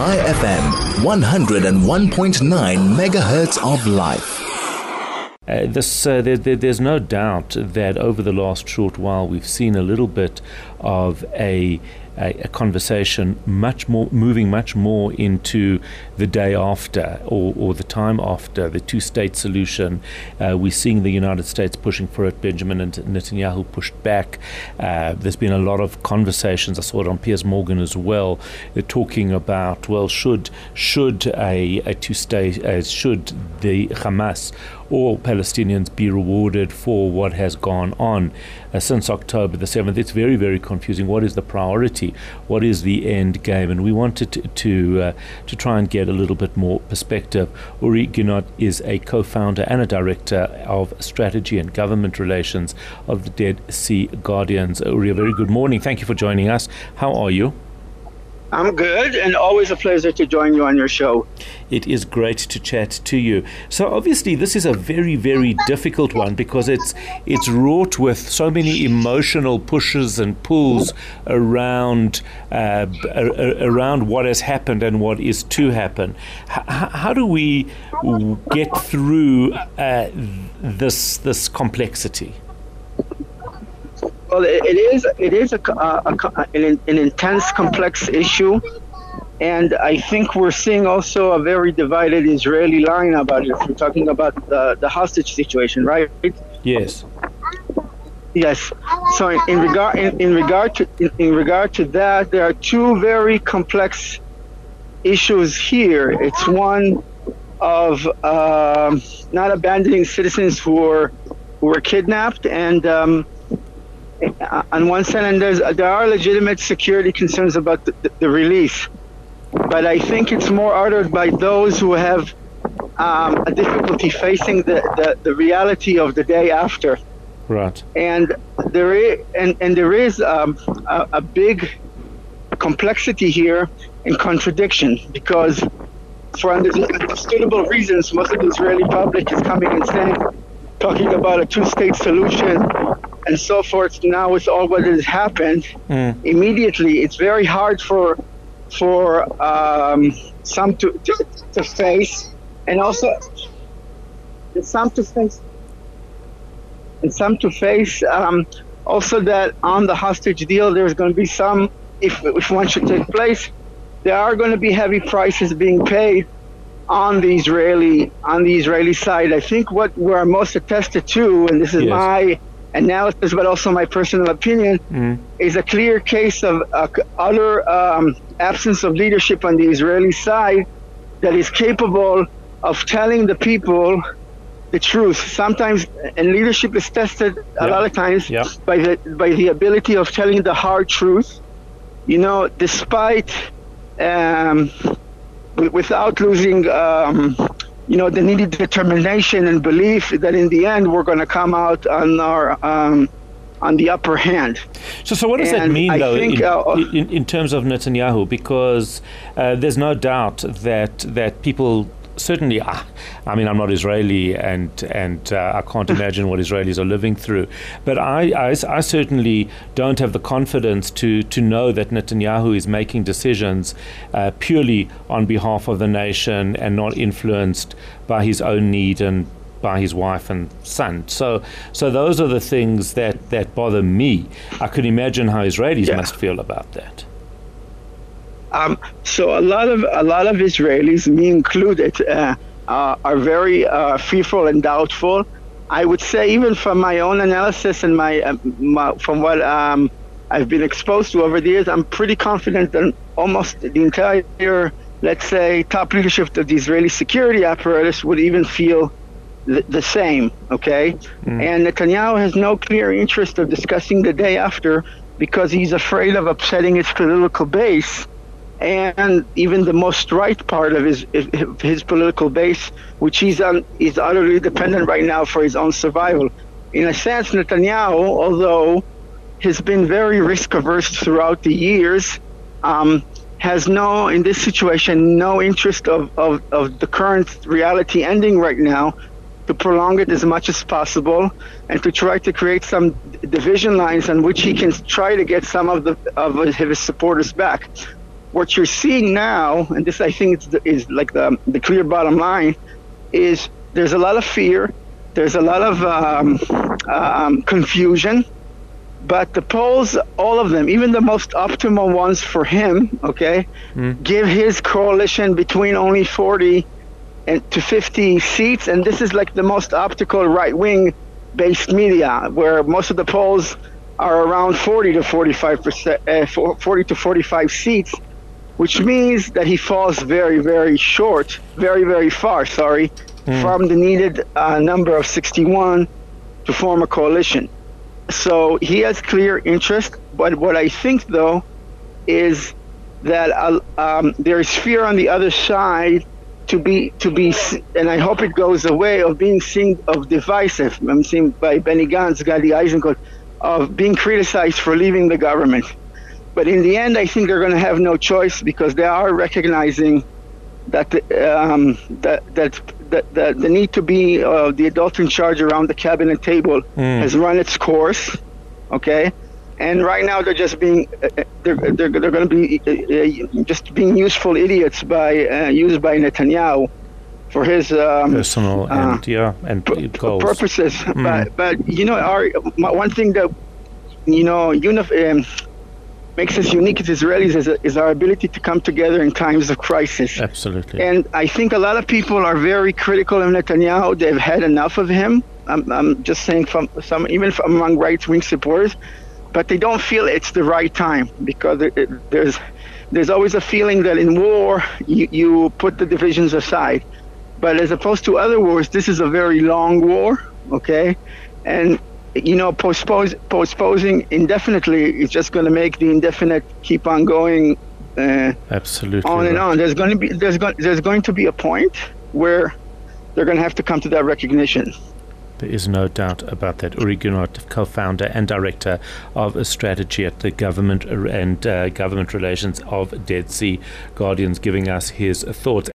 Chai FM, 101.9 megahertz of life. Uh, this, uh, there, there, there's no doubt that over the last short while we've seen a little bit of a a, a, conversation much more moving much more into the day after or, or the time after the two-state solution. Uh, we're seeing the United States pushing for it. Benjamin and Netanyahu pushed back. Uh, there's been a lot of conversations. I saw it on Piers Morgan as well. They're talking about well, should should a, a two-state uh, should the Hamas or Palestinians be rewarded for what has gone on uh, since October the 7th. It's very, very confusing. What is the priority? What is the end game? And we wanted to to, uh, to try and get a little bit more perspective. Uri Ginott is a co-founder and a director of strategy and government relations of the Dead Sea Guardians. Uri, a very good morning. Thank you for joining us. How are you? I'm good, and always a pleasure to join you on your show. It is great to chat to you. So obviously, this is a very, very difficult one because it's it's wrought with so many emotional pushes and pulls around uh, around what has happened and what is to happen. H- how do we get through uh, this this complexity? Well, it, it is it is a, a, a, an, an intense, complex issue, and I think we're seeing also a very divided Israeli line about it. We're talking about the, the hostage situation, right? Yes. Yes. So in, in regard in, in regard to in, in, regard to that, there are two very complex issues here. It's one of um, not abandoning citizens who were who were kidnapped and um, on one side, and there's, there are legitimate security concerns about the, the, the release. But I think it's more uttered by those who have um, a difficulty facing the, the, the, reality of the day after. Right. And there is, and, and there is um, a, a big complexity here and contradiction because for understandable reasons, most of the Israeli public is coming and saying, talking about a two-state solution and so forth. Now with all what has happened, mm. immediately it's very hard for for um, some to, to, to face, and also some to face, and some to face. Um, also, that on the hostage deal, there's going to be some. If if one should take place, there are going to be heavy prices being paid on the Israeli on the Israeli side. I think what we're most attested to, and this is yes. my analysis, but also my personal opinion, mm. is a clear case of uh, utter um, absence of leadership on the Israeli side that is capable of telling the people the truth. Sometimes, and leadership is tested a lot of times yeah. by the by the ability of telling the hard truth. You know, despite um, without losing um, you know, the needed determination and belief that in the end we're going to come out on our um, on the upper hand. So, so what does and that mean, I though, think, in, uh, in, in, terms of Netanyahu? Because uh, there's no doubt that that people certainly, uh, I mean, I'm not Israeli, and and uh, I can't imagine what Israelis are living through. But I, I, I, certainly don't have the confidence to to know that Netanyahu is making decisions uh, purely on behalf of the nation and not influenced by his own need and by his wife and son. So, so those are the things that, that bother me. I can imagine how Israelis yeah. must feel about that. Um, so a lot of a lot of Israelis, me included, uh, uh, are very uh, fearful and doubtful. I would say, even from my own analysis and my, uh, my from what um, I've been exposed to over the years, I'm pretty confident that almost the entire, let's say, top leadership of the Israeli security apparatus would even feel the, the same. Okay, mm. and Netanyahu has no clear interest of discussing the day after because he's afraid of upsetting his political base and even the most right part of his his political base, which he's on, is utterly dependent right now for his own survival. In a sense, Netanyahu, although has been very risk averse throughout the years, um, has no, in this situation, no interest of, of, of the current reality ending right now to prolong it as much as possible and to try to create some division lines on which he can try to get some of the of his supporters back what you're seeing now, and this I think is, the, is like the, the clear bottom line, is there's a lot of fear, there's a lot of um, um, confusion, but the polls, all of them, even the most optimal ones for him, okay, mm. give his coalition between only 40 and to 50 seats, and this is like the most optical right-wing based media, where most of the polls are around 40 to 45 percent, uh, 40 to 45 seats which means that he falls very, very short, very, very far, sorry, mm. from the needed uh, number of 61 to form a coalition. So he has clear interest, but what I think, though, is that uh, um, there is fear on the other side to be to be, and I hope it goes away of being seen of divisive. I'm seen by Benny Gantz, Gadi Eisenkot, of being criticized for leaving the government. But in the end, I think they're going to have no choice because they are recognizing that um, that, that that, that the need to be uh, the adult in charge around the cabinet table mm. has run its course. Okay, and right now they're just being uh, uh they're, they're, they're going to be uh, uh, just being useful idiots by uh, used by Netanyahu for his um, personal and yeah and p- purposes. Mm. But but you know our one thing that you know unif- um, makes us unique as Israelis is, is, our ability to come together in times of crisis. Absolutely. And I think a lot of people are very critical of Netanyahu. They've had enough of him. I'm, I'm just saying from some, even from among right-wing supporters, but they don't feel it's the right time because it, it, there's there's always a feeling that in war you, you put the divisions aside. But as opposed to other wars, this is a very long war, okay? And you know, postpose, postposing indefinitely is just going to make the indefinite keep on going. Uh, Absolutely. On and on. There's going to be there's going there's going to be a point where they're going to have to come to that recognition. There is no doubt about that. Uri Ginott, co-founder and director of a strategy at the government and uh, government relations of Dead Sea Guardians, giving us his thoughts.